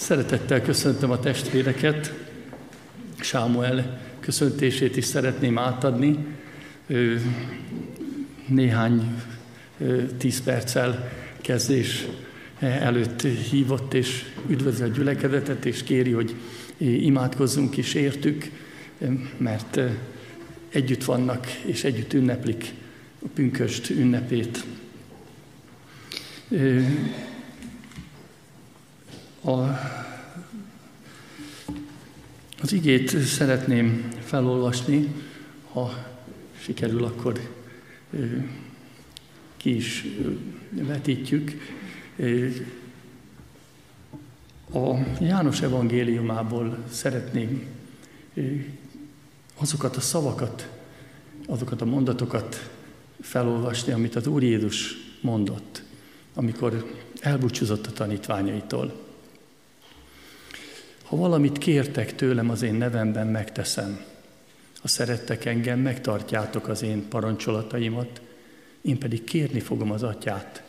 Szeretettel köszöntöm a testvéreket. Sámuel köszöntését is szeretném átadni. Néhány tíz perccel kezdés előtt hívott és üdvözli a gyülekezetet, és kéri, hogy imádkozzunk is értük, mert együtt vannak és együtt ünneplik a pünköst ünnepét. A, az igét szeretném felolvasni, ha sikerül, akkor ki is vetítjük. A János evangéliumából szeretném azokat a szavakat, azokat a mondatokat felolvasni, amit az Úr Jézus mondott, amikor elbúcsúzott a tanítványaitól. Ha valamit kértek tőlem az én nevemben, megteszem. Ha szerettek engem, megtartjátok az én parancsolataimat, én pedig kérni fogom az atyát,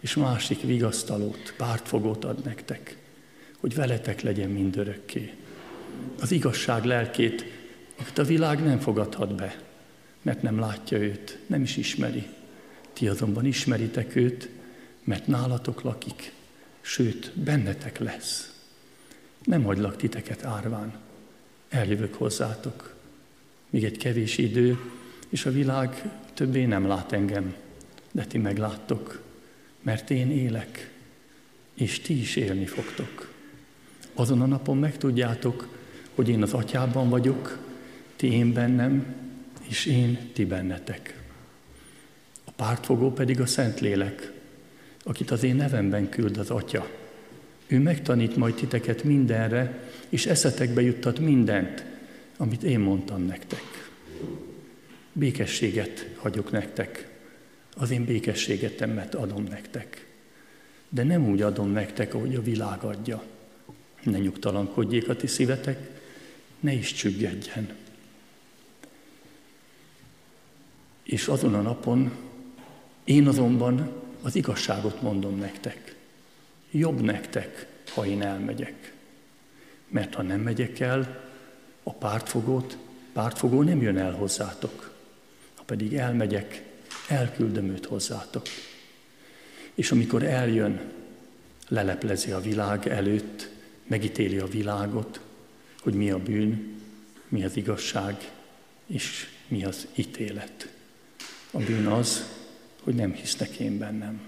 és másik vigasztalót, pártfogót ad nektek, hogy veletek legyen mindörökké. Az igazság lelkét, akit a világ nem fogadhat be, mert nem látja őt, nem is ismeri. Ti azonban ismeritek őt, mert nálatok lakik, sőt, bennetek lesz. Nem hagylak titeket árván, eljövök hozzátok. Még egy kevés idő, és a világ többé nem lát engem, de ti megláttok, mert én élek, és ti is élni fogtok. Azon a napon megtudjátok, hogy én az atyában vagyok, ti én bennem, és én ti bennetek. A pártfogó pedig a Szentlélek, akit az én nevemben küld az Atya. Ő megtanít majd titeket mindenre, és eszetekbe juttat mindent, amit én mondtam nektek. Békességet hagyok nektek, az én békességetemet adom nektek. De nem úgy adom nektek, ahogy a világ adja. Ne nyugtalankodjék a ti szívetek, ne is csüggedjen. És azon a napon én azonban az igazságot mondom nektek. Jobb nektek, ha én elmegyek. Mert ha nem megyek el, a pártfogót, pártfogó nem jön el hozzátok. Ha pedig elmegyek, elküldöm őt hozzátok. És amikor eljön, leleplezi a világ előtt, megítéli a világot, hogy mi a bűn, mi az igazság, és mi az ítélet. A bűn az, hogy nem hisznek én bennem.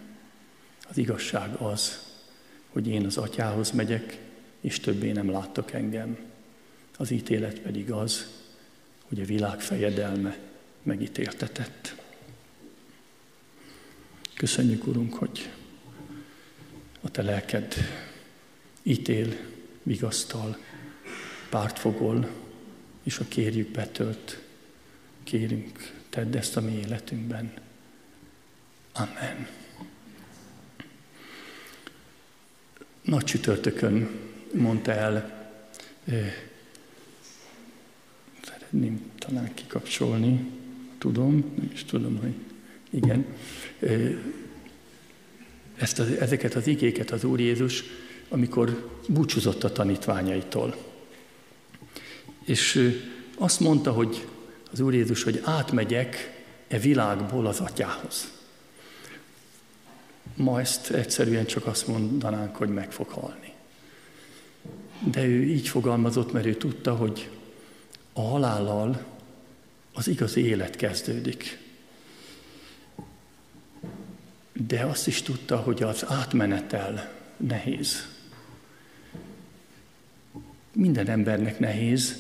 Az igazság az, hogy én az atyához megyek, és többé nem láttok engem. Az ítélet pedig az, hogy a világ fejedelme megítéltetett. Köszönjük, Urunk, hogy a Te lelked ítél, vigasztal, pártfogol, és a kérjük betölt. Kérünk, tedd ezt a mi életünkben. Amen. Nagy csütörtökön mondta el, szeretném talán kikapcsolni, tudom, nem is tudom, hogy igen, ezt az, ezeket az igéket az Úr Jézus, amikor búcsúzott a tanítványaitól. És azt mondta, hogy az Úr Jézus, hogy átmegyek e világból az atyához. Ma ezt egyszerűen csak azt mondanánk, hogy meg fog halni. De ő így fogalmazott, mert ő tudta, hogy a halállal az igazi élet kezdődik. De azt is tudta, hogy az átmenetel nehéz. Minden embernek nehéz,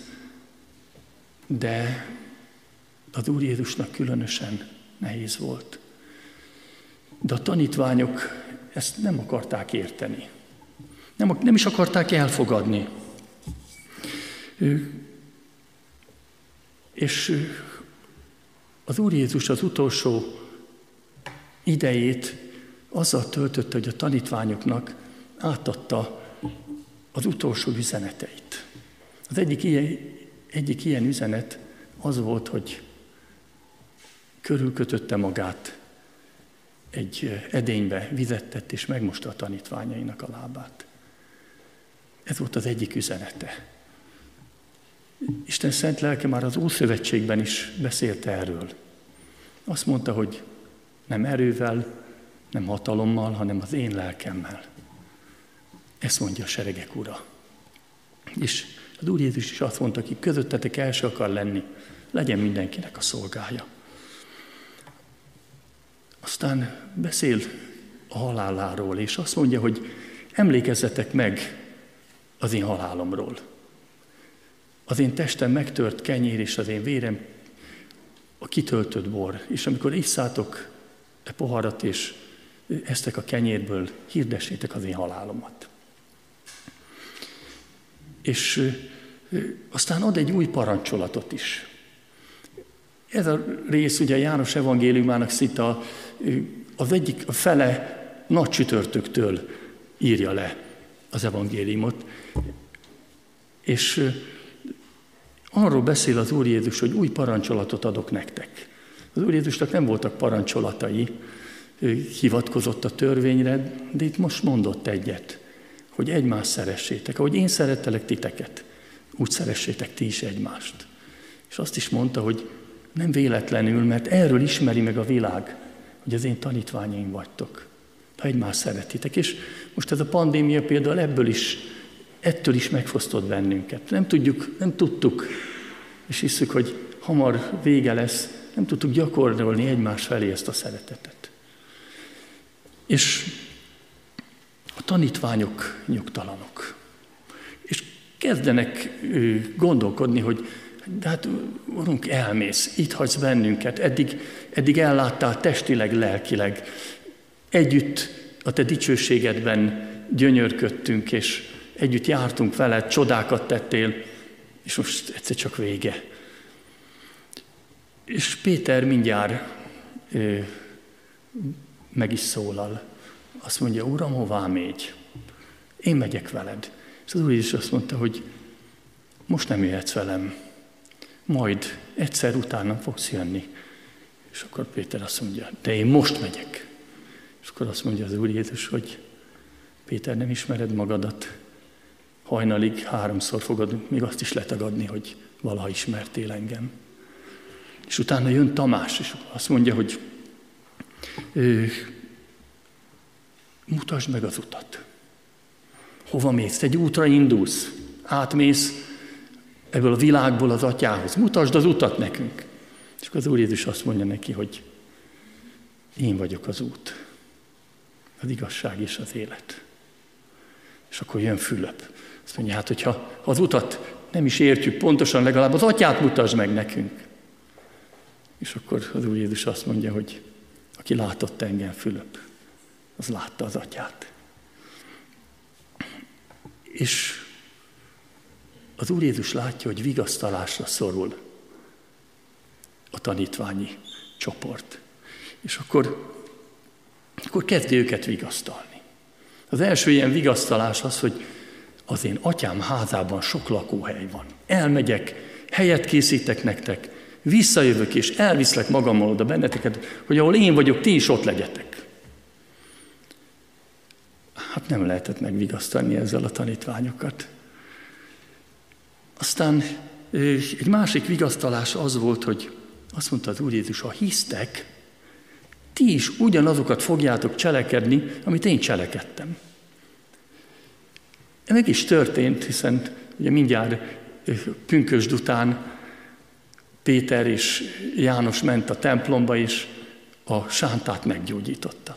de az Úr Jézusnak különösen nehéz volt. De a tanítványok ezt nem akarták érteni. Nem, nem is akarták elfogadni. És az Úr Jézus az utolsó idejét azzal töltötte, hogy a tanítványoknak átadta az utolsó üzeneteit. Az egyik ilyen, egyik ilyen üzenet az volt, hogy körülkötötte magát egy edénybe, vizet tett és megmosta a tanítványainak a lábát. Ez volt az egyik üzenete. Isten szent lelke már az Ószövetségben is beszélt erről. Azt mondta, hogy nem erővel, nem hatalommal, hanem az én lelkemmel. Ezt mondja a seregek ura. És az Úr Jézus is azt mondta, aki közöttetek első akar lenni, legyen mindenkinek a szolgája. Aztán beszél a haláláról, és azt mondja, hogy emlékezzetek meg az én halálomról. Az én testem megtört kenyér, és az én vérem a kitöltött bor. És amikor isszátok e poharat, és eztek a kenyérből, hirdessétek az én halálomat. És aztán ad egy új parancsolatot is. Ez a rész ugye János evangéliumának szinte az egyik a fele nagy csütörtöktől írja le az evangéliumot. És arról beszél az Úr Jézus, hogy új parancsolatot adok nektek. Az Úr Jézusnak nem voltak parancsolatai, hivatkozott a törvényre, de itt most mondott egyet, hogy egymást szeressétek. Ahogy én szerettelek titeket, úgy szeressétek ti is egymást. És azt is mondta, hogy nem véletlenül, mert erről ismeri meg a világ, hogy az én tanítványaim vagytok. Ha egymást szeretitek. És most ez a pandémia például ebből is, ettől is megfosztott bennünket. Nem tudjuk, nem tudtuk, és hiszük, hogy hamar vége lesz, nem tudtuk gyakorolni egymás felé ezt a szeretetet. És a tanítványok nyugtalanok. És kezdenek gondolkodni, hogy de hát, Urunk, elmész, itt hagysz bennünket, eddig, eddig elláttál testileg, lelkileg. Együtt a te dicsőségedben gyönyörködtünk, és együtt jártunk veled, csodákat tettél, és most egyszer csak vége. És Péter mindjárt ö, meg is szólal. Azt mondja, Uram, hová mégy? Én megyek veled. És az Úr is azt mondta, hogy most nem jöhetsz velem, majd egyszer utána fogsz jönni. És akkor Péter azt mondja, de én most megyek. És akkor azt mondja az Úr Jézus, hogy Péter, nem ismered magadat, hajnalig háromszor fogod még azt is letagadni, hogy valaha ismertél engem. És utána jön Tamás, és azt mondja, hogy mutasd meg az utat. Hova mész? Egy útra indulsz, átmész ebből a világból az atyához. Mutasd az utat nekünk. És akkor az Úr Jézus azt mondja neki, hogy én vagyok az út, az igazság és az élet. És akkor jön Fülöp. Azt mondja, hát hogyha az utat nem is értjük pontosan, legalább az atyát mutasd meg nekünk. És akkor az Úr Jézus azt mondja, hogy aki látott engem, Fülöp, az látta az atyát. És az Úr Jézus látja, hogy vigasztalásra szorul a tanítványi csoport. És akkor, akkor kezdi őket vigasztalni. Az első ilyen vigasztalás az, hogy az én atyám házában sok lakóhely van. Elmegyek, helyet készítek nektek, visszajövök és elviszlek magammal oda benneteket, hogy ahol én vagyok, ti is ott legyetek. Hát nem lehetett megvigasztalni ezzel a tanítványokat. Aztán egy másik vigasztalás az volt, hogy azt mondta az Úr Jézus, ha hisztek, ti is ugyanazokat fogjátok cselekedni, amit én cselekedtem. Meg is történt, hiszen ugye mindjárt pünkösd után Péter és János ment a templomba, és a sántát meggyógyította.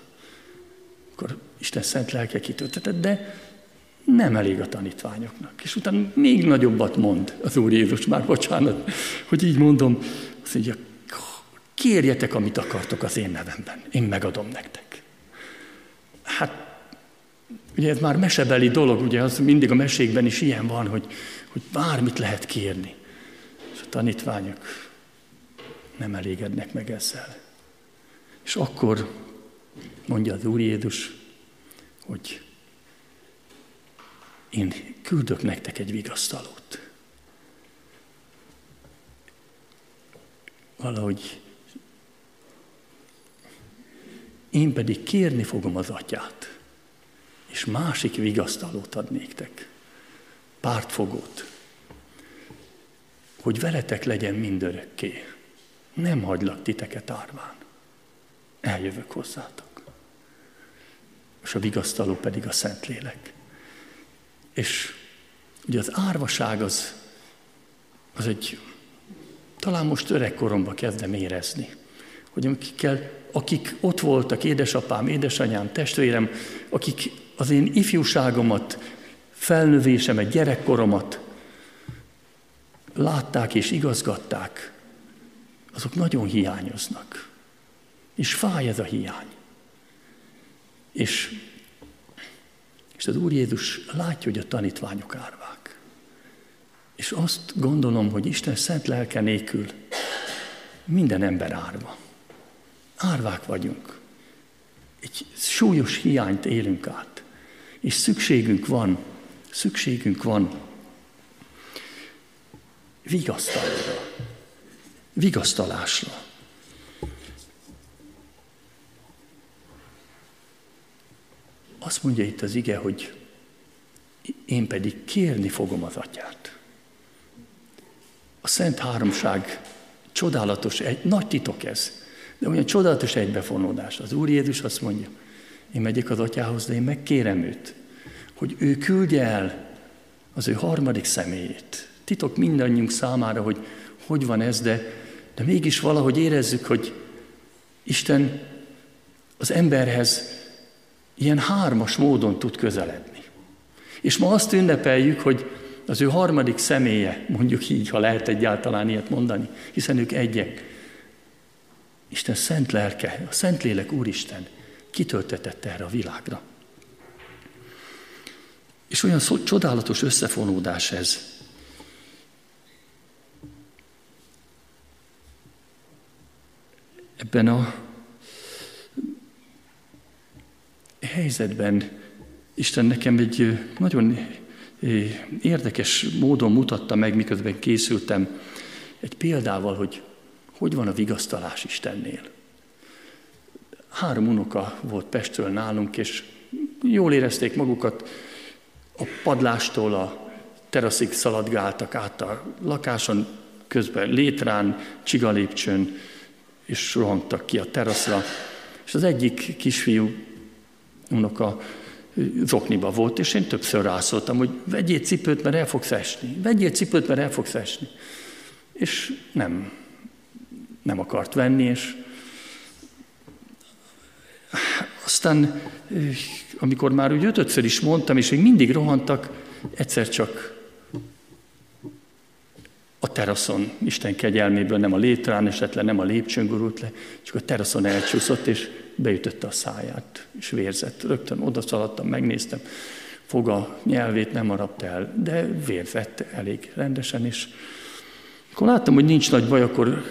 Akkor Isten szent lelke kitöltetett, de nem elég a tanítványoknak. És utána még nagyobbat mond az Úr Jézus, már bocsánat, hogy így mondom, azt mondja, kérjetek, amit akartok az én nevemben, én megadom nektek. Hát, ugye ez már mesebeli dolog, ugye az mindig a mesékben is ilyen van, hogy, hogy bármit lehet kérni. És a tanítványok nem elégednek meg ezzel. És akkor mondja az Úr Jézus, hogy én küldök nektek egy vigasztalót. Valahogy én pedig kérni fogom az atyát, és másik vigasztalót ad néktek, pártfogót, hogy veletek legyen mindörökké. Nem hagylak titeket árván. Eljövök hozzátok. És a vigasztaló pedig a Szentlélek. És ugye az árvaság az, az egy, talán most öregkoromban kezdem érezni, hogy akikkel, akik ott voltak, édesapám, édesanyám, testvérem, akik az én ifjúságomat, felnövésemet, gyerekkoromat látták és igazgatták, azok nagyon hiányoznak. És fáj ez a hiány. És, és az Úr Jézus látja, hogy a tanítványok árvák. És azt gondolom, hogy Isten szent lelke nélkül minden ember árva. Árvák vagyunk. Egy súlyos hiányt élünk át. És szükségünk van, szükségünk van vigasztalásra. Vigasztalásra. Azt mondja itt az ige, hogy én pedig kérni fogom az atyát. A Szent Háromság csodálatos, egy nagy titok ez, de olyan csodálatos egybefonódás. Az Úr Jézus azt mondja, én megyek az atyához, de én megkérem őt, hogy ő küldje el az ő harmadik személyét. Titok mindannyiunk számára, hogy hogy van ez, de, de mégis valahogy érezzük, hogy Isten az emberhez ilyen hármas módon tud közeledni. És ma azt ünnepeljük, hogy az ő harmadik személye, mondjuk így, ha lehet egyáltalán ilyet mondani, hiszen ők egyek. Isten szent lelke, a szent lélek Úristen kitöltetett erre a világra. És olyan szó, csodálatos összefonódás ez. Ebben a helyzetben Isten nekem egy nagyon érdekes módon mutatta meg, miközben készültem, egy példával, hogy hogy van a vigasztalás Istennél. Három unoka volt Pestről nálunk, és jól érezték magukat, a padlástól a teraszig szaladgáltak át a lakáson, közben létrán, csigalépcsőn, és rohantak ki a teraszra. És az egyik kisfiú unoka zokniba volt, és én többször rászóltam, hogy vegyél cipőt, mert el fogsz esni. Vegyél cipőt, mert el fogsz esni. És nem, nem akart venni, és aztán, amikor már úgy ötötször is mondtam, és még mindig rohantak, egyszer csak a teraszon, Isten kegyelméből, nem a létrán esett le, nem a lépcsőn gurult le, csak a teraszon elcsúszott, és beütötte a száját, és vérzett. Rögtön odaszaladtam, megnéztem, foga, nyelvét nem maradt el, de vérzett elég rendesen, és akkor láttam, hogy nincs nagy baj, akkor,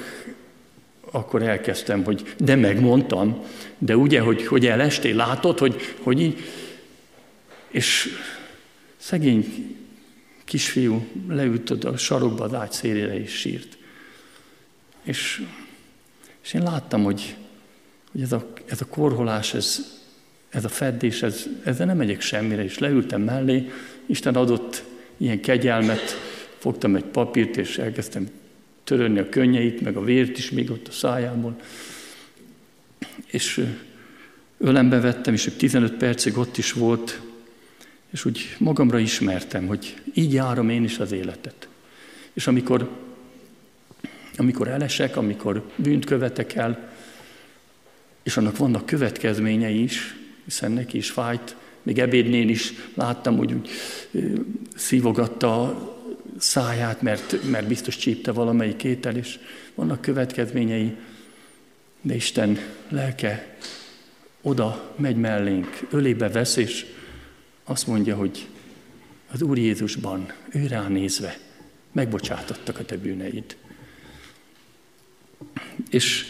akkor elkezdtem, hogy de megmondtam, de ugye, hogy, hogy elestél, látod, hogy, hogy így, és szegény kisfiú leült a sarokba az ágy szélére és sírt. És, és én láttam, hogy, hogy ez, a, ez a korholás, ez, ez a feddés, ez, ezzel nem megyek semmire, és leültem mellé, Isten adott ilyen kegyelmet, fogtam egy papírt, és elkezdtem törölni a könnyeit, meg a vért is még ott a szájából. És ölembe vettem, és 15 percig ott is volt, és úgy magamra ismertem, hogy így járom én is az életet. És amikor, amikor elesek, amikor bűnt követek el, és annak vannak következményei is, hiszen neki is fájt, még ebédnél is láttam, hogy úgy szívogatta száját, mert, mert biztos csípte valamelyik étel, és vannak következményei, de Isten lelke oda megy mellénk, ölébe vesz, és azt mondja, hogy az Úr Jézusban, ő ránézve, megbocsátottak a te bűneid. És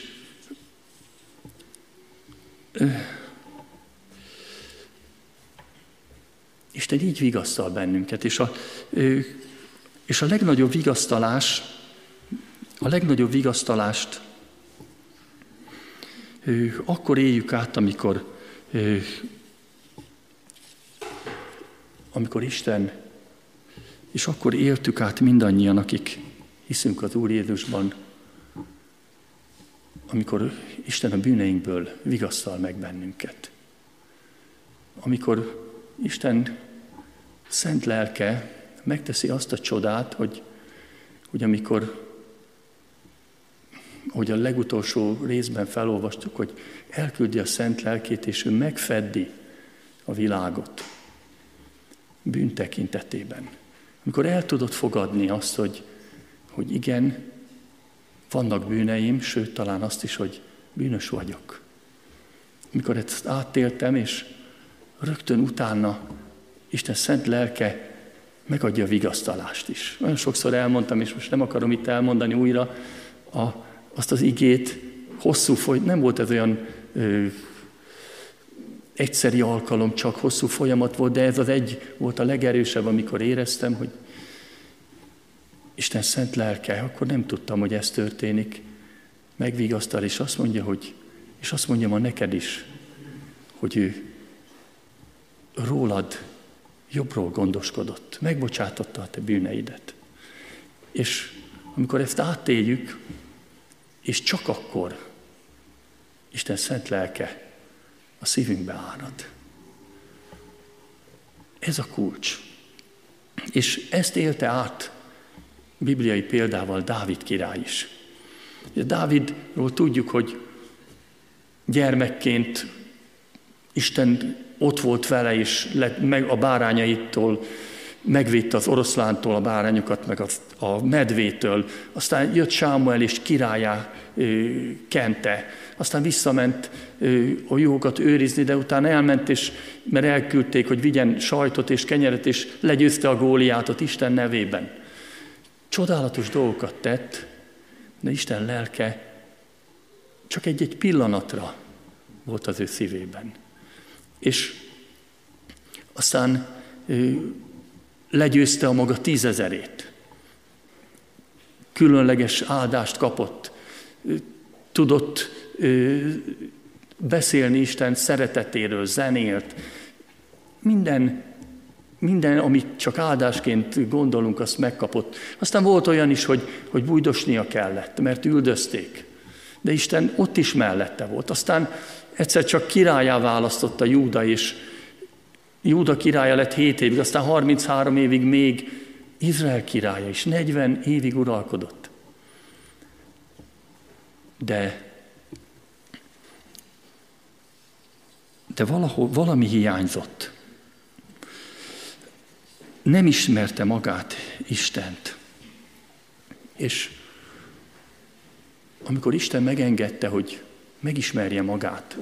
Isten így vigasztal bennünket, és a, és a legnagyobb vigasztalás, a legnagyobb vigasztalást akkor éljük át, amikor amikor Isten És akkor éltük át mindannyian, akik hiszünk az Úr Jézusban, amikor Isten a bűneinkből vigasztal meg bennünket. Amikor Isten szent lelke megteszi azt a csodát, hogy, hogy amikor, hogy a legutolsó részben felolvastuk, hogy elküldi a szent lelkét, és ő megfeddi a világot bűn tekintetében. Amikor el tudod fogadni azt, hogy, hogy igen, vannak bűneim, sőt talán azt is, hogy bűnös vagyok. Amikor ezt átéltem, és rögtön utána Isten szent lelke megadja a vigasztalást is. Nagyon sokszor elmondtam, és most nem akarom itt elmondani újra a, azt az igét, hosszú folyt, nem volt ez olyan ö, egyszeri alkalom, csak hosszú folyamat volt, de ez az egy volt a legerősebb, amikor éreztem, hogy Isten szent lelke, akkor nem tudtam, hogy ez történik. Megvigasztal, és azt mondja, hogy, és azt mondja ma neked is, hogy ő rólad jobbról gondoskodott, megbocsátotta a te bűneidet. És amikor ezt átéljük, és csak akkor Isten szent lelke a szívünkbe árad. Ez a kulcs. És ezt élte át bibliai példával Dávid király is. Dávidról tudjuk, hogy gyermekként Isten ott volt vele, és meg a bárányaitól megvédte az oroszlántól a bárányokat, meg a, medvétől. Aztán jött Sámuel, és királyá ö, kente. Aztán visszament a jókat őrizni, de utána elment, és, mert elküldték, hogy vigyen sajtot és kenyeret, és legyőzte a góliátot Isten nevében. Csodálatos dolgokat tett, de Isten lelke csak egy-egy pillanatra volt az ő szívében. És aztán legyőzte a maga tízezerét. Különleges áldást kapott. Tudott beszélni Isten szeretetéről, zenélt. Minden, minden, amit csak áldásként gondolunk, azt megkapott. Aztán volt olyan is, hogy, hogy bújdosnia kellett, mert üldözték. De Isten ott is mellette volt. Aztán egyszer csak királyá választotta Júda, és Júda királya lett 7 évig, aztán 33 évig még Izrael királya is, 40 évig uralkodott. De de valahol, valami hiányzott. Nem ismerte magát Istent. És amikor Isten megengedte, hogy megismerje magát,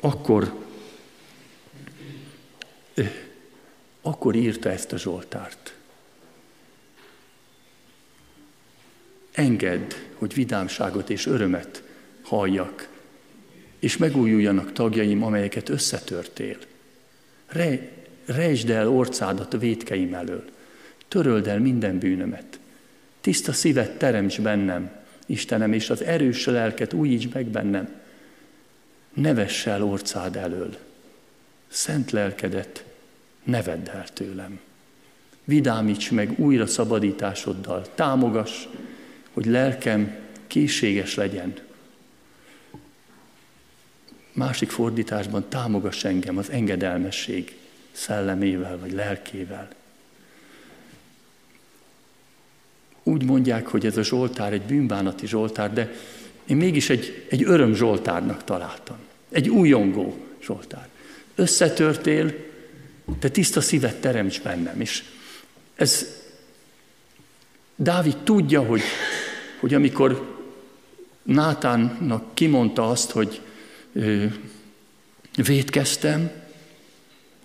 akkor akkor írta ezt a Zsoltárt. Engedd, hogy vidámságot és örömet halljak, és megújuljanak tagjaim, amelyeket összetörtél. Re, rejtsd el orcádat a védkeim elől, töröld el minden bűnömet. Tiszta szívet teremts bennem, Istenem, és az erős lelket újíts meg bennem. Ne vess el orcád elől. Szent lelkedet ne vedd el tőlem. Vidámíts meg újra szabadításoddal, támogass, hogy lelkem készséges legyen. Másik fordításban támogass engem az engedelmesség szellemével vagy lelkével. Úgy mondják, hogy ez a Zsoltár egy bűnbánati Zsoltár, de én mégis egy, egy öröm Zsoltárnak találtam. Egy újongó Zsoltár. Összetörtél, te tiszta szívet teremts bennem. És ez Dávid tudja, hogy, hogy amikor Nátánnak kimondta azt, hogy ö, védkeztem,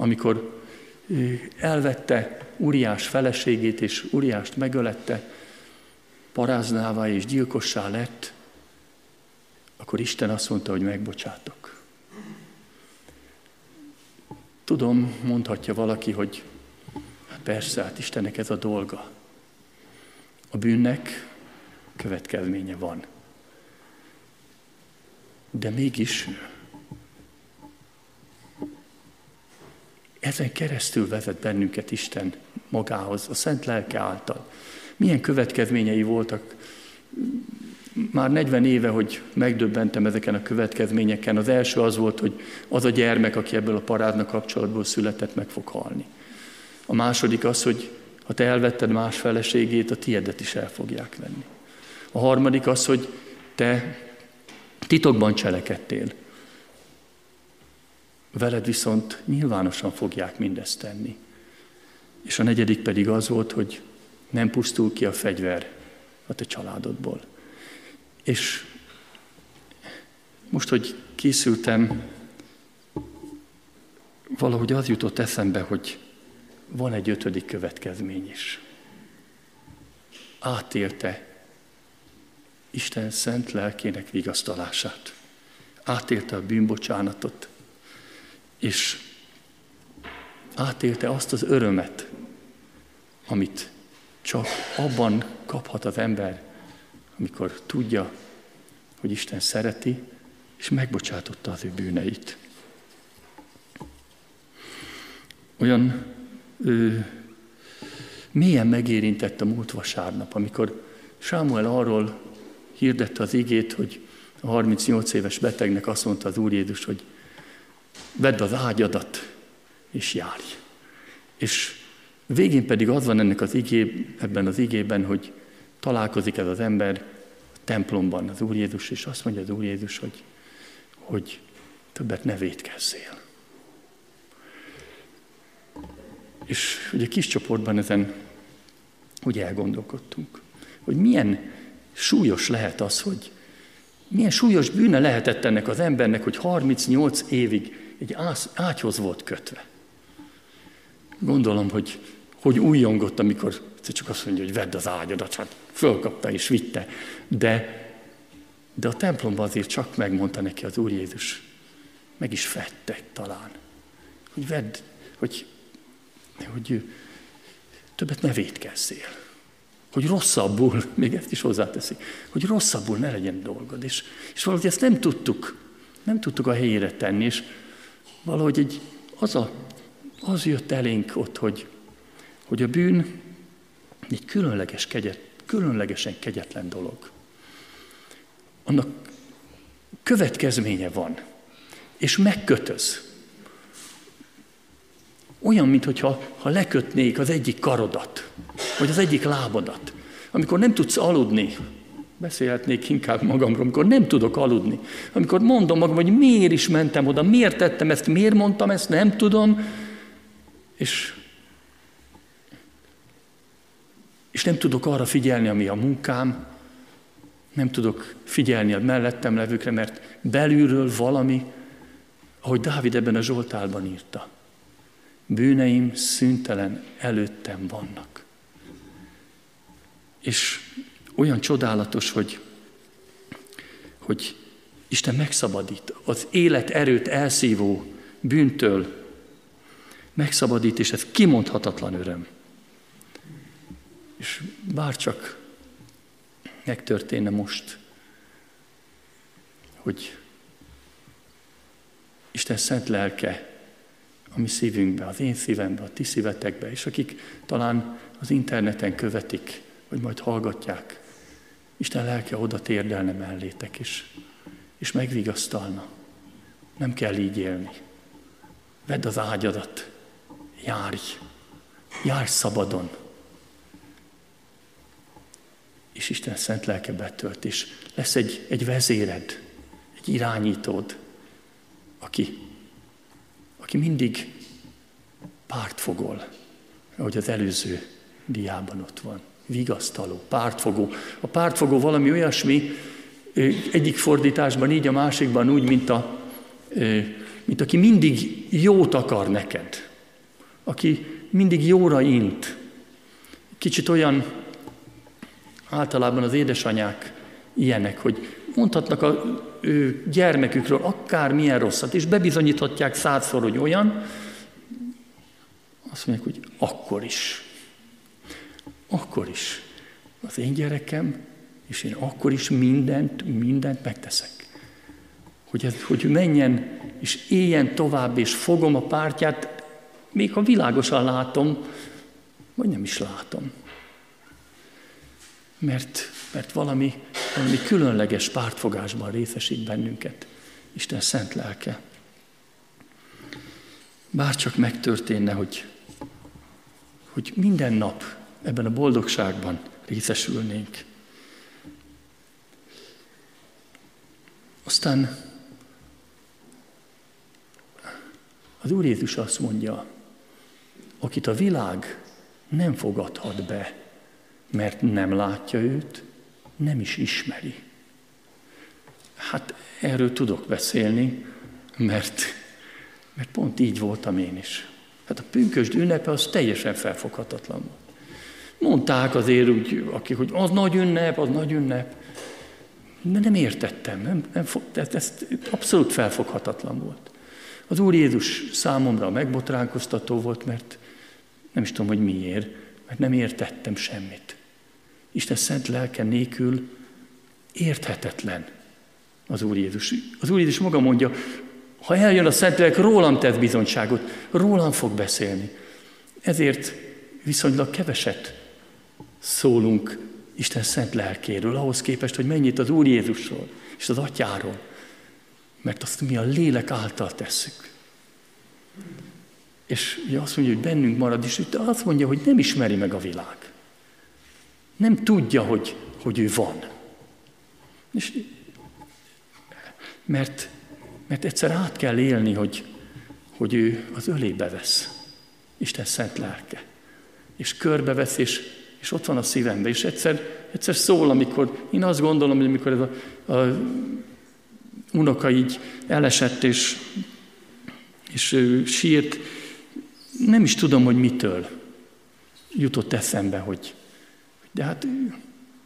amikor elvette Uriás feleségét, és Uriást megölette, paráznává és gyilkossá lett, akkor Isten azt mondta, hogy megbocsátok. Tudom, mondhatja valaki, hogy hát persze, hát Istennek ez a dolga. A bűnnek következménye van. De mégis ezen keresztül vezet bennünket Isten magához, a szent lelke által. Milyen következményei voltak már 40 éve, hogy megdöbbentem ezeken a következményeken. Az első az volt, hogy az a gyermek, aki ebből a parádnak kapcsolatból született, meg fog halni. A második az, hogy ha te elvetted más feleségét, a tiedet is el fogják venni. A harmadik az, hogy te titokban cselekedtél. Veled viszont nyilvánosan fogják mindezt tenni. És a negyedik pedig az volt, hogy nem pusztul ki a fegyver a te családodból. És most, hogy készültem, valahogy az jutott eszembe, hogy van egy ötödik következmény is. Átélte Isten szent lelkének vigasztalását. Átélte a bűnbocsánatot, és átélte azt az örömet, amit csak abban kaphat az ember, amikor tudja, hogy Isten szereti, és megbocsátotta az ő bűneit. Olyan ő, mélyen megérintett a múlt vasárnap, amikor Sámuel arról hirdette az igét, hogy a 38 éves betegnek azt mondta az Úr Jézus, hogy vedd az ágyadat, és járj. És végén pedig az van ennek az igé, ebben az igében, hogy találkozik ez az ember a templomban, az Úr Jézus, és azt mondja az Úr Jézus, hogy, hogy többet ne védkezzél. És ugye kis csoportban ezen úgy elgondolkodtunk, hogy milyen súlyos lehet az, hogy milyen súlyos bűne lehetett ennek az embernek, hogy 38 évig egy ágyhoz volt kötve. Gondolom, hogy, hogy újjongott, amikor csak azt mondja, hogy vedd az ágyadat, hát fölkapta és vitte. De, de a templomban azért csak megmondta neki az Úr Jézus, meg is fettek talán, hogy vedd, hogy, hogy többet ne védkezzél. Hogy rosszabbul, még ezt is hozzáteszi, hogy rosszabbul ne legyen dolgod. És, és valahogy ezt nem tudtuk, nem tudtuk a helyére tenni, és valahogy egy, az, a, az jött elénk ott, hogy, hogy a bűn egy különleges kegyet, különlegesen kegyetlen dolog. Annak következménye van, és megkötöz. Olyan, mintha ha lekötnék az egyik karodat, vagy az egyik lábadat. Amikor nem tudsz aludni, beszélhetnék inkább magamról, amikor nem tudok aludni, amikor mondom magam, hogy miért is mentem oda, miért tettem ezt, miért mondtam ezt, nem tudom, és és nem tudok arra figyelni, ami a munkám, nem tudok figyelni a mellettem levőkre, mert belülről valami, ahogy Dávid ebben a Zsoltálban írta, bűneim szüntelen előttem vannak. És olyan csodálatos, hogy, hogy Isten megszabadít az élet erőt elszívó bűntől, megszabadít, és ez kimondhatatlan öröm. És bárcsak megtörténne most, hogy Isten szent lelke a mi szívünkbe, az én szívembe, a ti szívetekbe, és akik talán az interneten követik, vagy majd hallgatják, Isten lelke oda térdelne mellétek is, és megvigasztalna. Nem kell így élni. Vedd az ágyadat, járj, járj szabadon és Isten szent lelke betölt, és lesz egy, egy vezéred, egy irányítód, aki, aki mindig pártfogol, ahogy az előző diában ott van. Vigasztaló, pártfogó. A pártfogó valami olyasmi, egyik fordításban így, a másikban úgy, mint, a, mint aki mindig jót akar neked. Aki mindig jóra int. Kicsit olyan, Általában az édesanyák ilyenek, hogy mondhatnak a ő gyermekükről akár milyen rosszat, és bebizonyíthatják százszor, hogy olyan, azt mondják, hogy akkor is. Akkor is. Az én gyerekem, és én akkor is mindent, mindent megteszek. Hogy, ez, hogy menjen, és éljen tovább, és fogom a pártját, még ha világosan látom, vagy nem is látom. Mert, mert valami, valami különleges pártfogásban részesít bennünket Isten szent lelke. Bár csak megtörténne, hogy, hogy minden nap ebben a boldogságban részesülnénk. Aztán az Úr Jézus azt mondja, akit a világ nem fogadhat be, mert nem látja őt, nem is ismeri. Hát erről tudok beszélni, mert, mert pont így voltam én is. Hát a pünkösd ünnepe az teljesen felfoghatatlan volt. Mondták azért úgy, akik, hogy az nagy ünnep, az nagy ünnep. De nem értettem, nem, nem, ez, ez abszolút felfoghatatlan volt. Az Úr Jézus számomra megbotránkoztató volt, mert nem is tudom, hogy miért, mert nem értettem semmit. Isten szent lelke nélkül érthetetlen az Úr Jézus. Az Úr Jézus maga mondja, ha eljön a Szentlélek, rólam tett bizonyságot, rólam fog beszélni. Ezért viszonylag keveset szólunk Isten szent lelkéről, ahhoz képest, hogy mennyit az Úr Jézusról és az Atyáról. Mert azt mi a lélek által tesszük. És ugye azt mondja, hogy bennünk marad, és azt mondja, hogy nem ismeri meg a világ. Nem tudja, hogy, hogy ő van. És mert, mert egyszer át kell élni, hogy, hogy ő az ölébe vesz. Isten szent lelke. És körbevesz, és, és ott van a szívembe. És egyszer, egyszer szól, amikor én azt gondolom, hogy amikor ez a, a unoka így elesett, és, és ő sírt, nem is tudom, hogy mitől jutott eszembe, hogy de hát,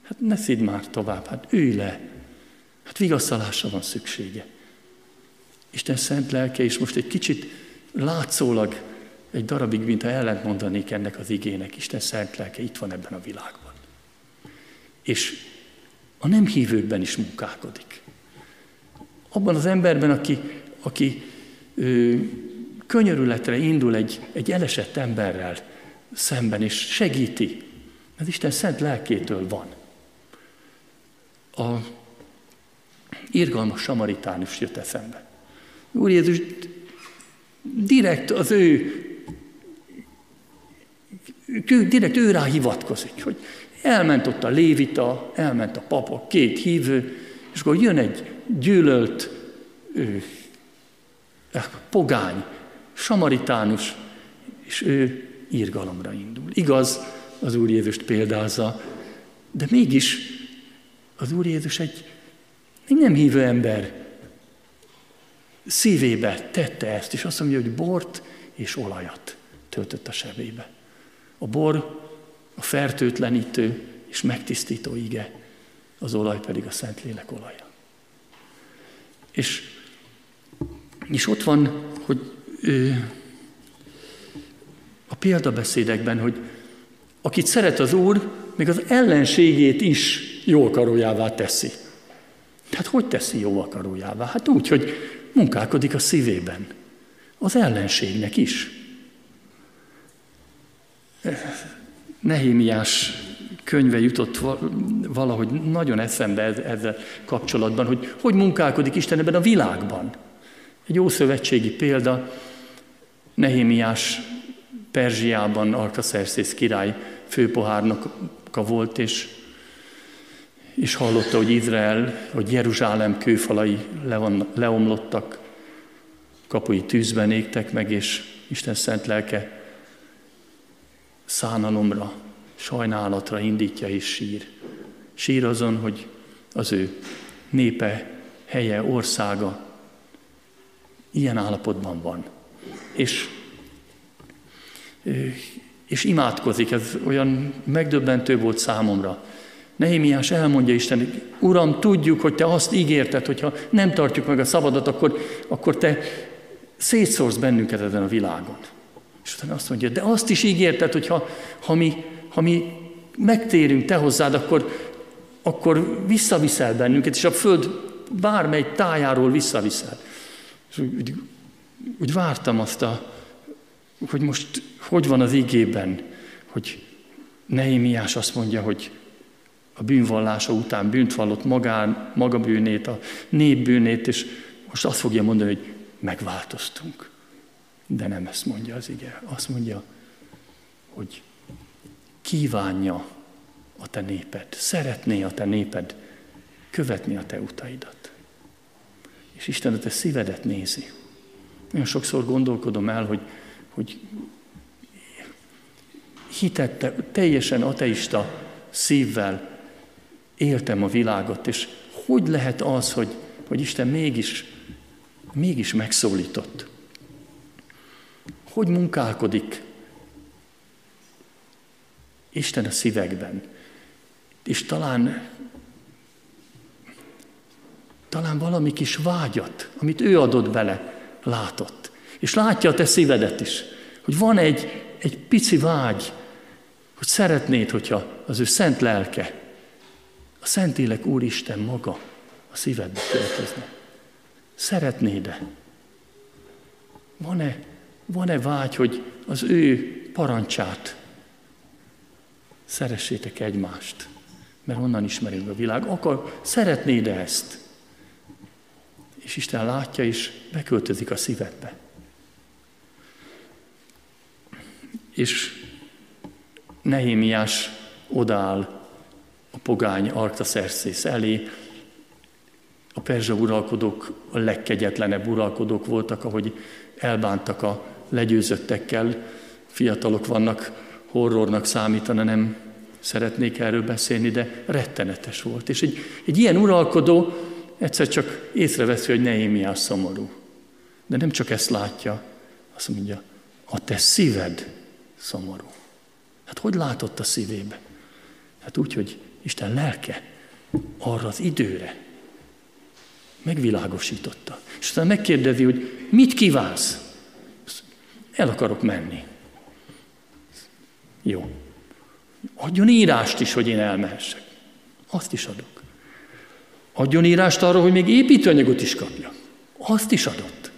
hát ne széd már tovább, hát ülj le, Hát vigasztalásra van szüksége. Isten szent lelke, és most egy kicsit látszólag egy darabig, mintha ellent mondanék ennek az igének, Isten szent lelke itt van ebben a világban. És a nem hívőkben is munkálkodik. Abban az emberben, aki, aki ö, könyörületre indul egy, egy elesett emberrel szemben, és segíti, az Isten szent lelkétől van. A irgalmas samaritánus jött eszembe. Úr Jézus direkt az ő, direkt ő rá hivatkozik, hogy elment ott a lévita, elment a papa, két hívő, és akkor jön egy gyűlölt ő, pogány, samaritánus, és ő írgalomra indul. Igaz, az Úr Jézust példázza, de mégis az Úr Jézus egy egy nem hívő ember szívébe tette ezt, és azt mondja, hogy bort és olajat töltött a sebébe. A bor a fertőtlenítő és megtisztító ige, az olaj pedig a Szentlélek olaja. És, és ott van, hogy ö, a példabeszédekben, hogy akit szeret az Úr, még az ellenségét is jól karójává teszi. Hát hogy teszi jó akarójává? Hát úgy, hogy munkálkodik a szívében. Az ellenségnek is. Nehémiás könyve jutott valahogy nagyon eszembe ezzel kapcsolatban, hogy hogy munkálkodik Isten ebben a világban. Egy ószövetségi példa, Nehémiás Perzsiában Arkaszerszész király főpohárnoka volt, és és hallotta, hogy Izrael, hogy Jeruzsálem kőfalai leomlottak, kapui tűzben égtek meg, és Isten szent lelke szánalomra, sajnálatra indítja és sír. Sír azon, hogy az ő népe, helye, országa ilyen állapotban van. És, és imádkozik, ez olyan megdöbbentő volt számomra, Nehémiás elmondja Istennek, Uram, tudjuk, hogy Te azt ígérted, hogyha nem tartjuk meg a szabadat, akkor, akkor Te szétszórsz bennünket ezen a világon. És utána azt mondja, de azt is ígérted, hogy ha, ha, mi, ha mi megtérünk Te hozzád, akkor, akkor visszaviszel bennünket, és a föld bármely tájáról visszaviszel. És úgy, úgy, úgy vártam azt, a, hogy most hogy van az igében, hogy Nehémiás azt mondja, hogy a bűnvallása után bűnt vallott magán, maga bűnét, a nép bűnét, és most azt fogja mondani, hogy megváltoztunk. De nem ezt mondja az ige. Azt mondja, hogy kívánja a te néped, szeretné a te néped követni a te utaidat. És Isten a te szívedet nézi. Nagyon sokszor gondolkodom el, hogy, hogy hitette, teljesen ateista szívvel éltem a világot, és hogy lehet az, hogy, hogy Isten mégis, mégis megszólított? Hogy munkálkodik Isten a szívekben? És talán, talán valami kis vágyat, amit ő adott bele, látott. És látja a te szívedet is, hogy van egy, egy pici vágy, hogy szeretnéd, hogyha az ő szent lelke, a Szentélek Úristen maga a szívedbe költözne. Szeretnéd-e? Van-e, van-e vágy, hogy az ő parancsát szeressétek egymást? Mert onnan ismerünk a világ. Akar, szeretnéd-e ezt? És Isten látja, és beköltözik a szívedbe. És Nehémiás odáll a pogány Artaszerszész elé. A perzsa uralkodók a legkegyetlenebb uralkodók voltak, ahogy elbántak a legyőzöttekkel. Fiatalok vannak, horrornak számítana, nem szeretnék erről beszélni, de rettenetes volt. És egy, egy ilyen uralkodó egyszer csak észreveszi, hogy Nehémiás szomorú. De nem csak ezt látja, azt mondja, a te szíved szomorú. Hát hogy látott a szívébe? Hát úgy, hogy Isten lelke arra az időre megvilágosította. És aztán megkérdezi, hogy mit kívánsz? El akarok menni. Jó. Adjon írást is, hogy én elmehessek. Azt is adok. Adjon írást arra, hogy még építőanyagot is kapja. Azt is adott.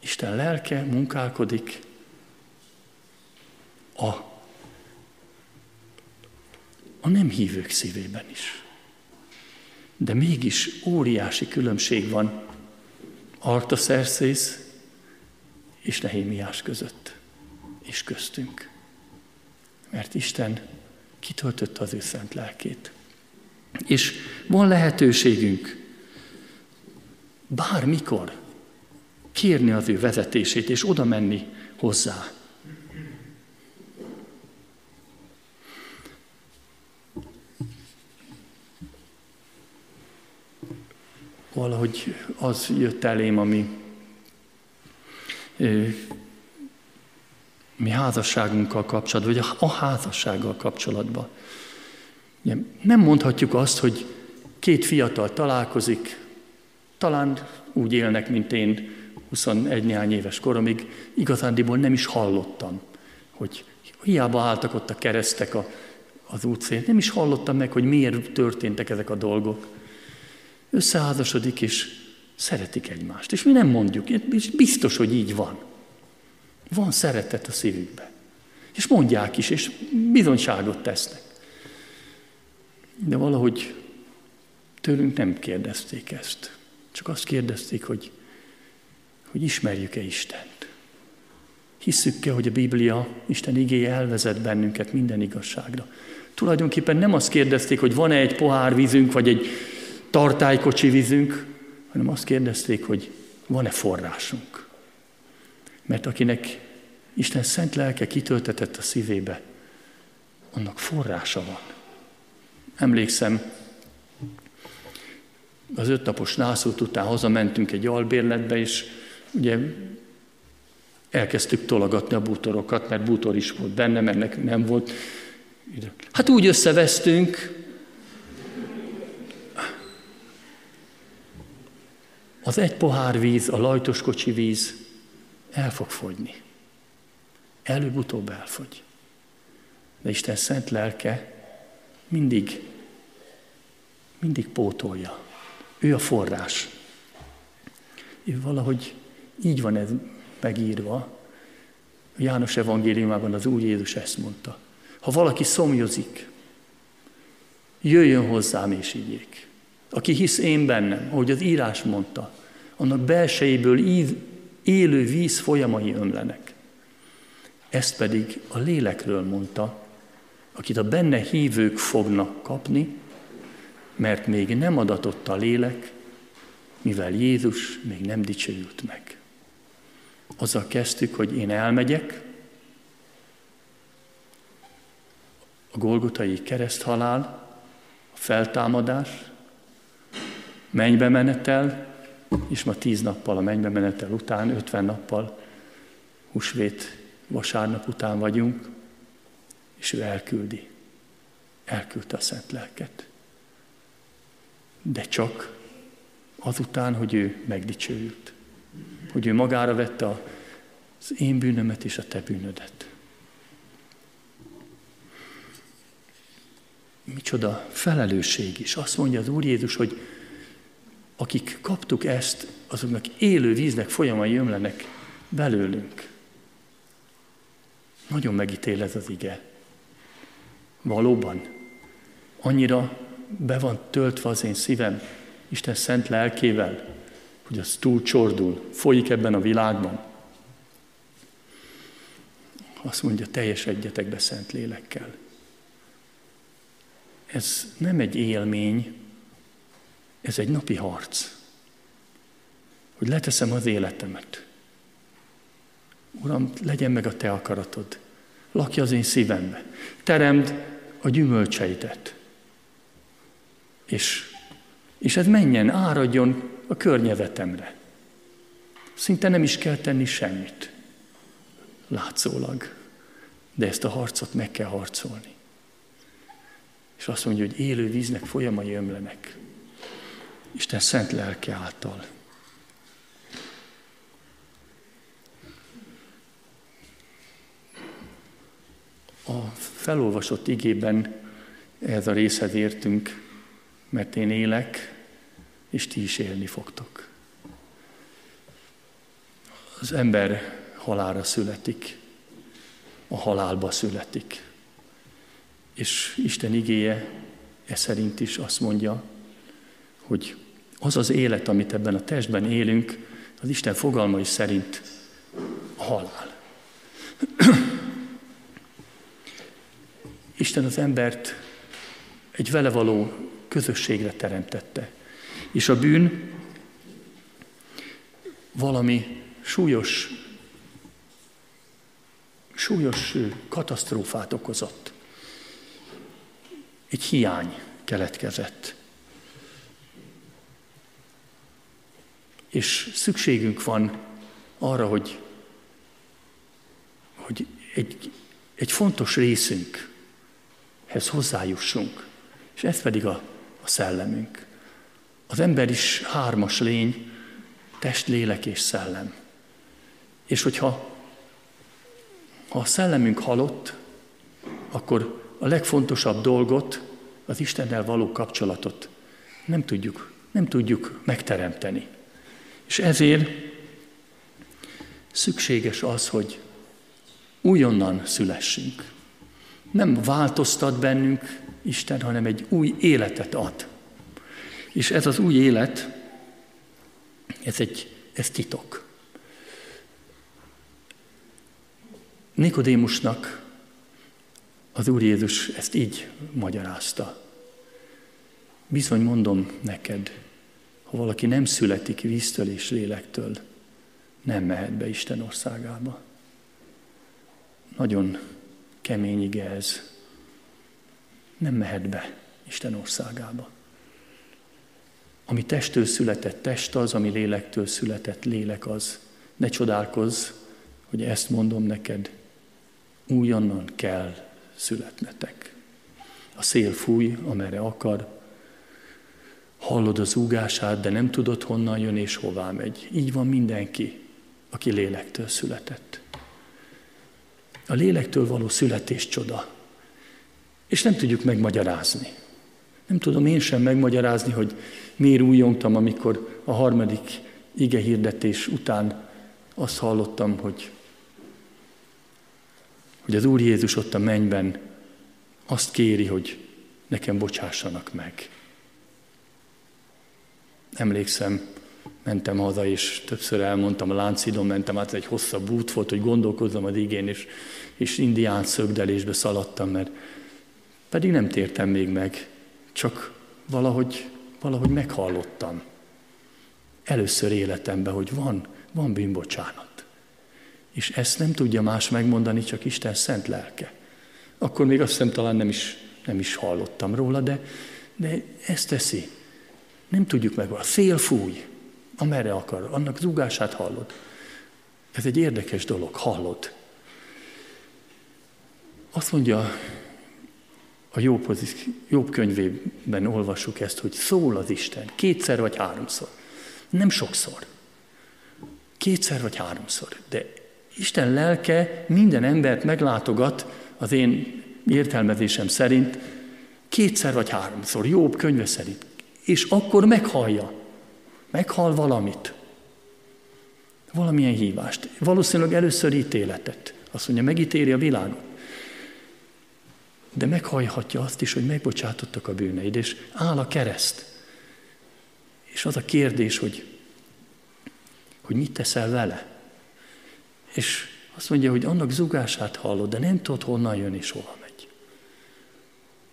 Isten lelke munkálkodik a, a nem hívők szívében is. De mégis óriási különbség van Artaszerszész és Nehémiás között, és köztünk. Mert Isten kitöltötte az ő szent lelkét. És van lehetőségünk bármikor kérni az ő vezetését, és oda menni hozzá. valahogy az jött elém, ami mi házasságunkkal kapcsolatban, vagy a házassággal kapcsolatban. Nem mondhatjuk azt, hogy két fiatal találkozik, talán úgy élnek, mint én 21 néhány éves koromig, igazándiból nem is hallottam, hogy hiába álltak ott a keresztek a, az útszén, nem is hallottam meg, hogy miért történtek ezek a dolgok összeházasodik, és szeretik egymást. És mi nem mondjuk, és biztos, hogy így van. Van szeretet a szívükben. És mondják is, és bizonyságot tesznek. De valahogy tőlünk nem kérdezték ezt. Csak azt kérdezték, hogy, hogy ismerjük-e Istent. Hisszük-e, hogy a Biblia, Isten igéje elvezet bennünket minden igazságra. Tulajdonképpen nem azt kérdezték, hogy van-e egy pohár vízünk, vagy egy tartálykocsi vízünk, hanem azt kérdezték, hogy van-e forrásunk. Mert akinek Isten szent lelke kitöltetett a szívébe, annak forrása van. Emlékszem, az ötnapos nászút után hazamentünk egy albérletbe, és ugye elkezdtük tologatni a bútorokat, mert bútor is volt benne, mert nem volt. Hát úgy összevesztünk, az egy pohár víz, a lajtoskocsi víz el fog fogyni. Előbb-utóbb elfogy. De Isten szent lelke mindig, mindig pótolja. Ő a forrás. Ő valahogy így van ez megírva, János evangéliumában az Úr Jézus ezt mondta. Ha valaki szomjozik, jöjjön hozzám és ígyék. Aki hisz én bennem, ahogy az írás mondta, annak belsejéből ív, élő víz folyamai ömlenek. Ezt pedig a lélekről mondta, akit a benne hívők fognak kapni, mert még nem adatott a lélek, mivel Jézus még nem dicsőült meg. Azzal kezdtük, hogy én elmegyek, a Golgotai kereszthalál, a feltámadás, mennybe menetel, és ma tíz nappal a mennybe menetel után, ötven nappal, húsvét vasárnap után vagyunk, és ő elküldi. Elküldte a szent lelket. De csak azután, hogy ő megdicsőült. Hogy ő magára vette az én bűnömet és a te bűnödet. Micsoda felelősség is. Azt mondja az Úr Jézus, hogy akik kaptuk ezt, azoknak élő víznek folyamai ömlenek belőlünk. Nagyon megítél ez az ige. Valóban, annyira be van töltve az én szívem Isten szent lelkével, hogy az túl csordul, folyik ebben a világban. Azt mondja, teljes egyetekbe szent lélekkel. Ez nem egy élmény, ez egy napi harc. Hogy leteszem az életemet. Uram, legyen meg a te akaratod. Lakja az én szívembe. Teremd a gyümölcseidet. És, és ez menjen, áradjon a környevetemre. Szinte nem is kell tenni semmit. Látszólag. De ezt a harcot meg kell harcolni. És azt mondja, hogy élő víznek folyamai ömlenek. Isten szent lelke által. A felolvasott igében ez a részhez értünk, mert én élek, és ti is élni fogtok. Az ember halára születik, a halálba születik. És Isten igéje e szerint is azt mondja, hogy az az élet, amit ebben a testben élünk, az Isten fogalmai szerint halál. Isten az embert egy vele való közösségre teremtette. És a bűn valami súlyos, súlyos katasztrófát okozott. Egy hiány keletkezett. És szükségünk van arra, hogy, hogy egy, egy fontos részünkhez hozzájussunk. És ez pedig a, a szellemünk. Az ember is hármas lény, test, lélek és szellem. És hogyha ha a szellemünk halott, akkor a legfontosabb dolgot, az Istennel való kapcsolatot nem tudjuk, nem tudjuk megteremteni. És ezért szükséges az, hogy újonnan szülessünk. Nem változtat bennünk Isten, hanem egy új életet ad. És ez az új élet, ez egy ez titok. Nikodémusnak az Úr Jézus ezt így magyarázta. Bizony mondom neked, ha valaki nem születik víztől és lélektől, nem mehet be Isten országába. Nagyon kemény ige ez. Nem mehet be Isten országába. Ami testtől született test az, ami lélektől született lélek az. Ne csodálkozz, hogy ezt mondom neked, újonnan kell születnetek. A szél fúj, amerre akar, hallod az úgását, de nem tudod honnan jön és hová megy. Így van mindenki, aki lélektől született. A lélektől való születés csoda. És nem tudjuk megmagyarázni. Nem tudom én sem megmagyarázni, hogy miért újongtam, amikor a harmadik ige hirdetés után azt hallottam, hogy hogy az Úr Jézus ott a mennyben azt kéri, hogy nekem bocsássanak meg. Emlékszem, mentem haza, és többször elmondtam, a Láncidon mentem át, egy hosszabb út volt, hogy gondolkozzam az igén, és, és indián szögdelésbe szaladtam, mert pedig nem tértem még meg, csak valahogy, valahogy meghallottam. Először életemben, hogy van, van bűnbocsánat. És ezt nem tudja más megmondani, csak Isten szent lelke. Akkor még azt hiszem talán nem is, nem is hallottam róla, de, de ezt teszi. Nem tudjuk meg, a szél fúj, amerre akar, annak zúgását hallod. Ez egy érdekes dolog, hallod. Azt mondja, a Jobb, Jobb könyvében olvassuk ezt, hogy szól az Isten, kétszer vagy háromszor. Nem sokszor. Kétszer vagy háromszor. De Isten lelke minden embert meglátogat, az én értelmezésem szerint, kétszer vagy háromszor, Jobb könyve szerint. És akkor meghallja. Meghal valamit. Valamilyen hívást. Valószínűleg először ítéletet. Azt mondja, megítéri a világot. De meghajhatja azt is, hogy megbocsátottak a bűneid, és áll a kereszt. És az a kérdés, hogy, hogy mit teszel vele. És azt mondja, hogy annak zugását hallod, de nem tudod, honnan jön és hova megy.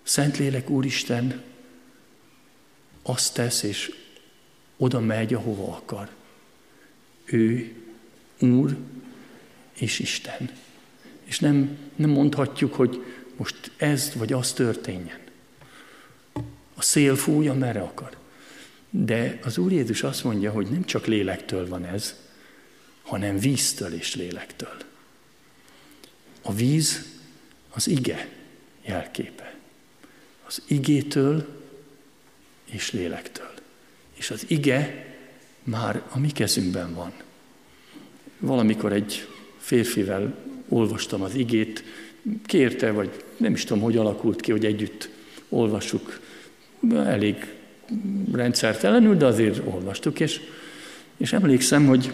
Szentlélek Úristen azt tesz, és oda megy, ahova akar. Ő, Úr és Isten. És nem, nem mondhatjuk, hogy most ez vagy az történjen. A szél fújja, merre akar. De az Úr Jézus azt mondja, hogy nem csak lélektől van ez, hanem víztől és lélektől. A víz az ige jelképe. Az igétől és lélektől és az ige már a mi kezünkben van. Valamikor egy férfivel olvastam az igét, kérte, vagy nem is tudom, hogy alakult ki, hogy együtt olvassuk elég rendszertelenül, de azért olvastuk, és, és emlékszem, hogy,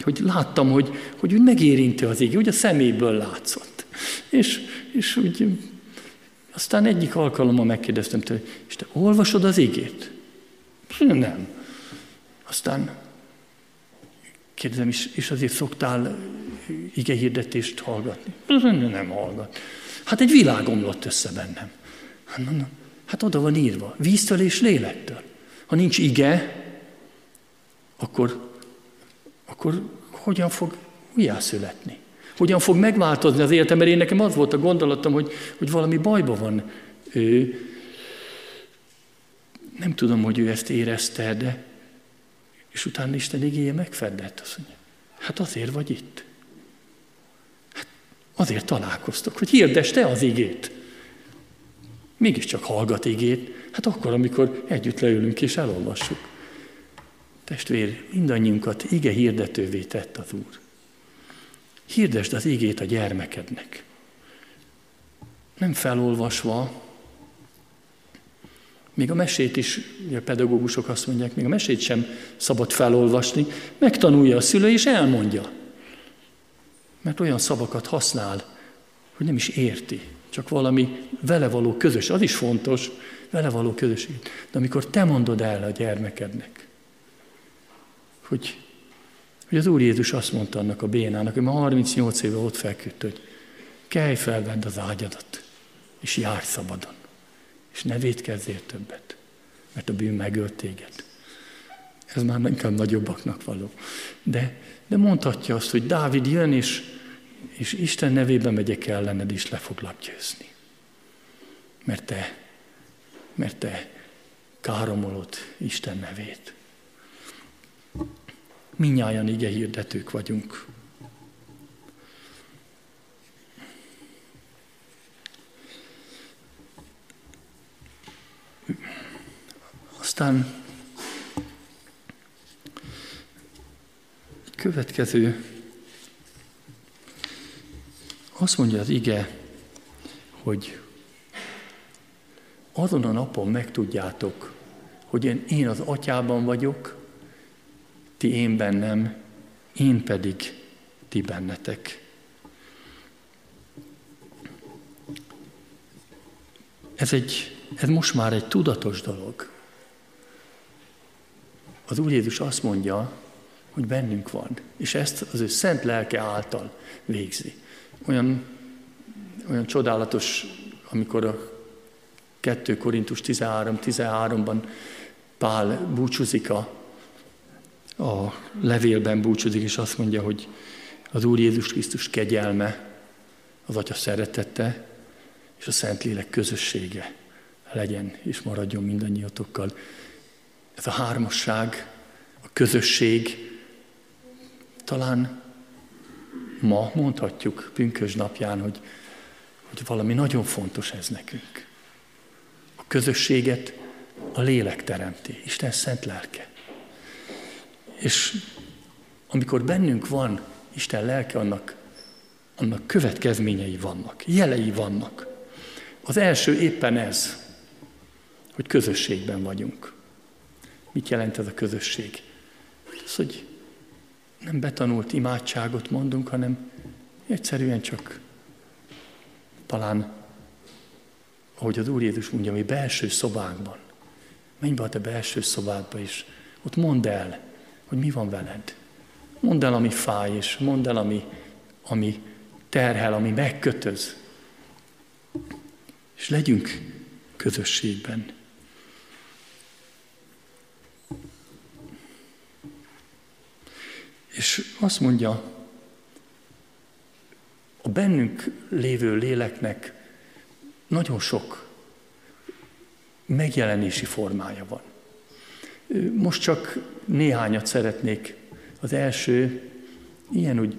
hogy láttam, hogy, hogy úgy megérinti az igé, úgy a szeméből látszott. És, és úgy, aztán egyik alkalommal megkérdeztem tőle, és te olvasod az igét? Nem. Aztán kérdezem, is, és azért szoktál ige hirdetést hallgatni? Nem hallgat. Hát egy világ omlott össze bennem. Hát, mondom, hát oda van írva, víztől és lélektől. Ha nincs ige, akkor, akkor hogyan fog újjászületni? Hogyan fog megváltozni az életem? Mert én nekem az volt a gondolatom, hogy, hogy valami bajba van ő, nem tudom, hogy ő ezt érezte, de és utána Isten igéje megfedett, azt mondja, hát azért vagy itt. Hát azért találkoztok, hogy hirdes te az igét. Mégiscsak hallgat igét, hát akkor, amikor együtt leülünk és elolvassuk. Testvér, mindannyiunkat ige hirdetővé tett az Úr. Hirdesd az igét a gyermekednek. Nem felolvasva, még a mesét is, a pedagógusok azt mondják, még a mesét sem szabad felolvasni, megtanulja a szülő és elmondja. Mert olyan szavakat használ, hogy nem is érti, csak valami vele való közös, az is fontos, vele való közösség. De amikor te mondod el a gyermekednek, hogy, hogy az Úr Jézus azt mondta annak a bénának, hogy ma 38 éve ott feküdt, hogy kelj fel, vedd az ágyadat, és járj szabadon és ne védkezzél többet, mert a bűn megölt téged. Ez már inkább nagyobbaknak való. De, de mondhatja azt, hogy Dávid jön, és, és Isten nevében megyek ellened, és le foglak győzni. Mert te, mert te káromolod Isten nevét. Minnyáján ige hirdetők vagyunk. Aztán egy következő, azt mondja az ige, hogy azon a napon megtudjátok, hogy én, én az atyában vagyok, ti én bennem, én pedig ti bennetek. Ez, egy, ez most már egy tudatos dolog. Az Úr Jézus azt mondja, hogy bennünk van, és ezt az ő szent lelke által végzi. Olyan, olyan csodálatos, amikor a 2 Korintus 13-13-ban Pál búcsúzik a a levélben búcsúzik, és azt mondja, hogy az Úr Jézus Krisztus kegyelme, az Atya szeretete, és a Szentlélek közössége legyen és maradjon mindannyiatokkal. Ez a hármasság, a közösség, talán ma mondhatjuk pünkös napján, hogy, hogy valami nagyon fontos ez nekünk. A közösséget a lélek teremti, Isten szent lelke. És amikor bennünk van Isten lelke, annak, annak következményei vannak, jelei vannak. Az első éppen ez, hogy közösségben vagyunk. Mit jelent ez a közösség? Az, hogy nem betanult imádságot mondunk, hanem egyszerűen csak talán, ahogy az Úr Jézus mondja, mi belső szobánkban. Menj be a te belső szobádba is, ott mondd el, hogy mi van veled. Mondd el, ami fáj, és mondd el, ami, ami terhel, ami megkötöz. És legyünk közösségben. És azt mondja, a bennünk lévő léleknek nagyon sok megjelenési formája van. Most csak néhányat szeretnék. Az első, ilyen, hogy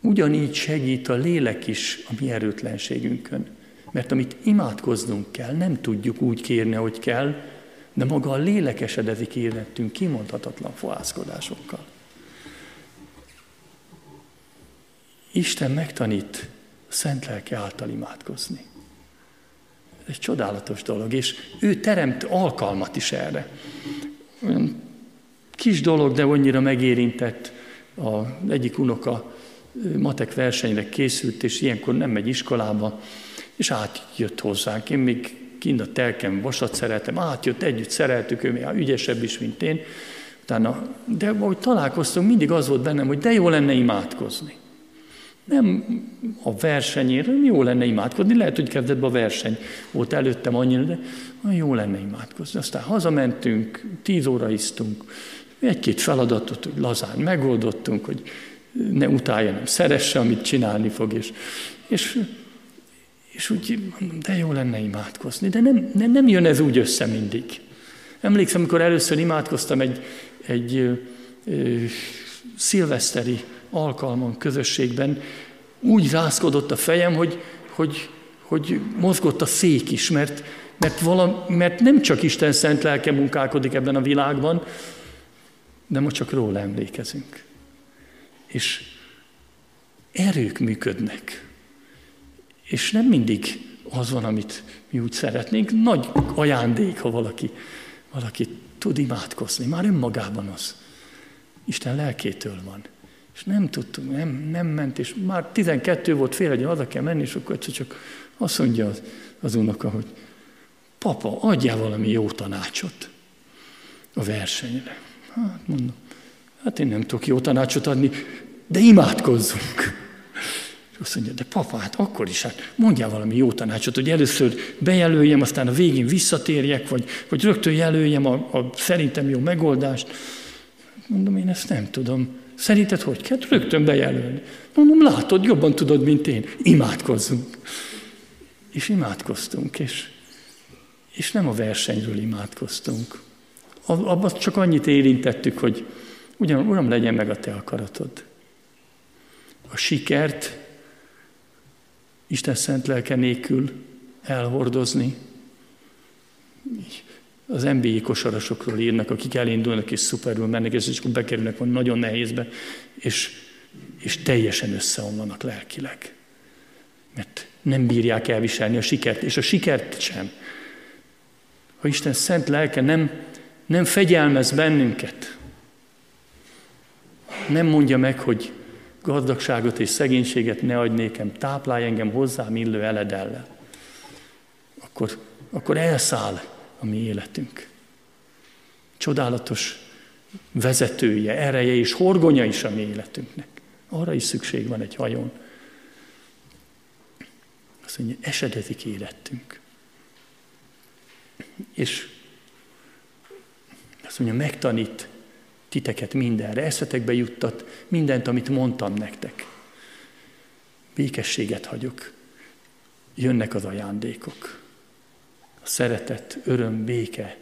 ugyanígy segít a lélek is a mi erőtlenségünkön. Mert amit imádkoznunk kell, nem tudjuk úgy kérni, hogy kell, de maga a lélek esedezik életünk kimondhatatlan fohászkodásokkal. Isten megtanít a szent lelke által imádkozni. Ez egy csodálatos dolog, és ő teremt alkalmat is erre. Olyan kis dolog, de annyira megérintett. A egyik unoka matek versenyre készült, és ilyenkor nem megy iskolába, és átjött hozzánk. Én még kint a telkem vasat szeretem, átjött, együtt szereltük, ő még ügyesebb is, mint én. Utána, de ahogy találkoztunk, mindig az volt bennem, hogy de jó lenne imádkozni. Nem a versenyére, jó lenne imádkozni, lehet, hogy kezdetben a verseny volt előttem annyira, de jó lenne imádkozni. Aztán hazamentünk, tíz óra isztunk, egy-két feladatot hogy lazán megoldottunk, hogy ne utálja, nem szeresse, amit csinálni fog, és, és, és úgy de jó lenne imádkozni, de nem, nem, nem jön ez úgy össze mindig. Emlékszem, amikor először imádkoztam egy, egy ö, ö, szilveszteri alkalmon, közösségben, úgy rázkodott a fejem, hogy, hogy, hogy mozgott a szék is, mert, mert, vala, mert nem csak Isten szent lelke munkálkodik ebben a világban, de most csak róla emlékezünk. És erők működnek. És nem mindig az van, amit mi úgy szeretnénk. Nagy ajándék, ha valaki, valaki tud imádkozni. Már önmagában az. Isten lelkétől van. És nem tudtunk, nem, nem ment, és már 12 volt fél, hogy haza kell menni, és akkor csak azt mondja az, az unoka, hogy papa, adjál valami jó tanácsot a versenyre. Hát mondom, hát én nem tudok jó tanácsot adni, de imádkozzunk. És azt mondja, de papa, hát akkor is, hát mondjál valami jó tanácsot, hogy először bejelöljem, aztán a végén visszatérjek, vagy, vagy rögtön jelöljem a, a szerintem jó megoldást. Mondom, én ezt nem tudom. Szerinted hogy kell? Rögtön bejelölni. Mondom, látod, jobban tudod, mint én. Imádkozzunk. És imádkoztunk, és, és nem a versenyről imádkoztunk. Abban csak annyit érintettük, hogy ugyan, Uram, legyen meg a Te akaratod. A sikert Isten szent lelke nélkül elhordozni. Az NBA kosarasokról írnak, akik elindulnak és szuperül mennek, és akkor bekerülnek van nagyon nehézbe, és, és teljesen összeomlanak lelkileg. Mert nem bírják elviselni a sikert, és a sikert sem. Ha Isten szent lelke nem, nem fegyelmez bennünket, nem mondja meg, hogy gazdagságot és szegénységet ne adj nékem, táplálj engem hozzám illő eledellel, akkor akkor elszáll a mi életünk. Csodálatos vezetője, ereje és horgonya is a mi életünknek. Arra is szükség van egy hajón. Azt mondja, esedezik életünk. És azt mondja, megtanít titeket mindenre, eszetekbe juttat mindent, amit mondtam nektek. Békességet hagyok. Jönnek az ajándékok. A szeretet, öröm, béke,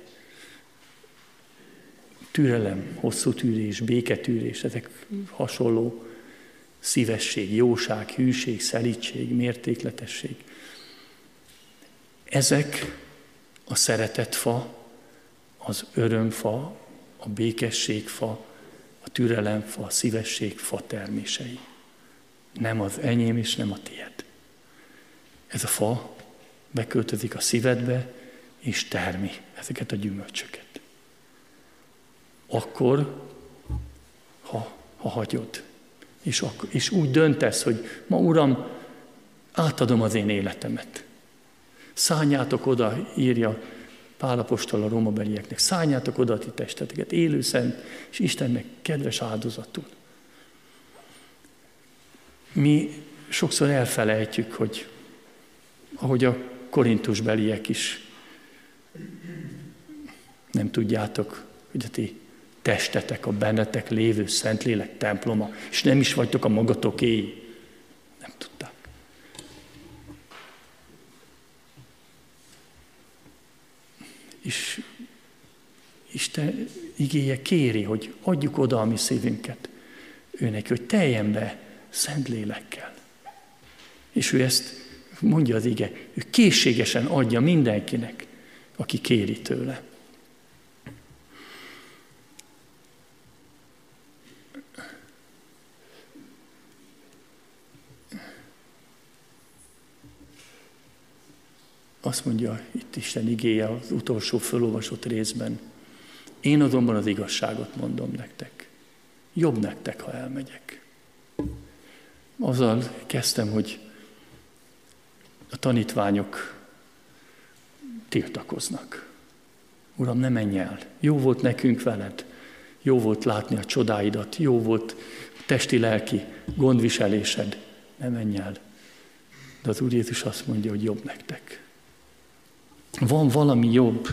türelem, hosszú tűrés, béketűrés, ezek hasonló szívesség, jóság, hűség, szelítség, mértékletesség. Ezek a szeretetfa, az örömfa, a békességfa, a türelemfa, a szívességfa termései. Nem az enyém és nem a tiéd. Ez a fa beköltözik a szívedbe, és termi ezeket a gyümölcsöket. Akkor, ha, ha hagyod, és, akkor, és úgy döntesz, hogy ma Uram, átadom az én életemet. Szálljátok oda, írja Pálapostól a romabelieknek, szálljátok oda a ti testeteket, élő szent, és Istennek kedves áldozatul. Mi sokszor elfelejtjük, hogy ahogy a korintus beliek is nem tudjátok, hogy a ti testetek, a bennetek lévő Szentlélek temploma, és nem is vagytok a magatoké. Nem tudták. És Isten igéje kéri, hogy adjuk oda a mi szívünket őnek, hogy teljen be Szentlélekkel. És ő ezt mondja az ige, ő készségesen adja mindenkinek, aki kéri tőle. Azt mondja itt Isten igéje az utolsó fölolvasott részben. Én azonban az igazságot mondom nektek. Jobb nektek, ha elmegyek. Azzal kezdtem, hogy a tanítványok tiltakoznak. Uram, ne menj el. Jó volt nekünk veled. Jó volt látni a csodáidat. Jó volt testi-lelki gondviselésed. Ne menj el. De az Úr Jézus azt mondja, hogy jobb nektek. Van valami jobb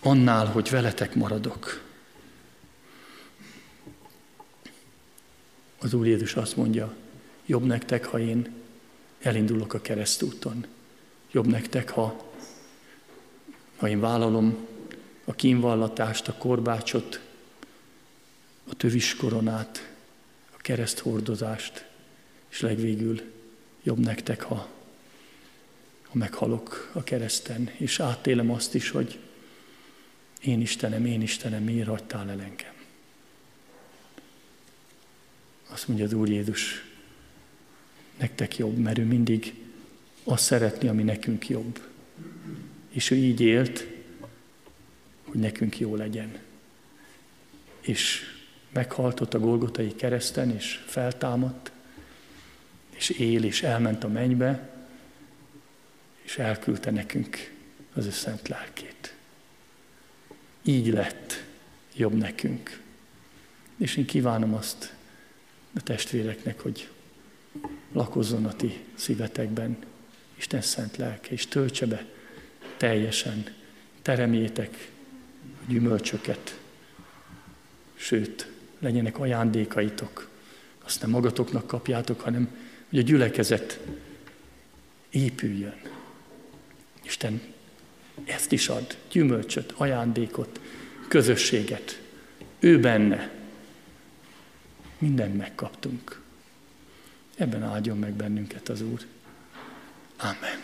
annál, hogy veletek maradok. Az Úr Jézus azt mondja, jobb nektek, ha én elindulok a keresztúton. Jobb nektek, ha, ha én vállalom a kínvallatást, a korbácsot, a tövis koronát, a kereszthordozást, és legvégül jobb nektek, ha ha meghalok a kereszten, és átélem azt is, hogy én Istenem, én Istenem, miért hagytál el engem? Azt mondja az Úr Jézus, nektek jobb, mert ő mindig azt szeretni, ami nekünk jobb. És ő így élt, hogy nekünk jó legyen. És meghaltott a Golgotai kereszten, és feltámadt, és él, és elment a mennybe, és elküldte nekünk az ő szent lelkét. Így lett jobb nekünk. És én kívánom azt a testvéreknek, hogy lakozzon a ti szívetekben Isten szent lelke, és töltse be teljesen, teremjétek a gyümölcsöket, sőt, legyenek ajándékaitok, azt nem magatoknak kapjátok, hanem hogy a gyülekezet épüljön, Isten ezt is ad, gyümölcsöt, ajándékot, közösséget. Ő benne. Mindent megkaptunk. Ebben áldjon meg bennünket az Úr. Amen.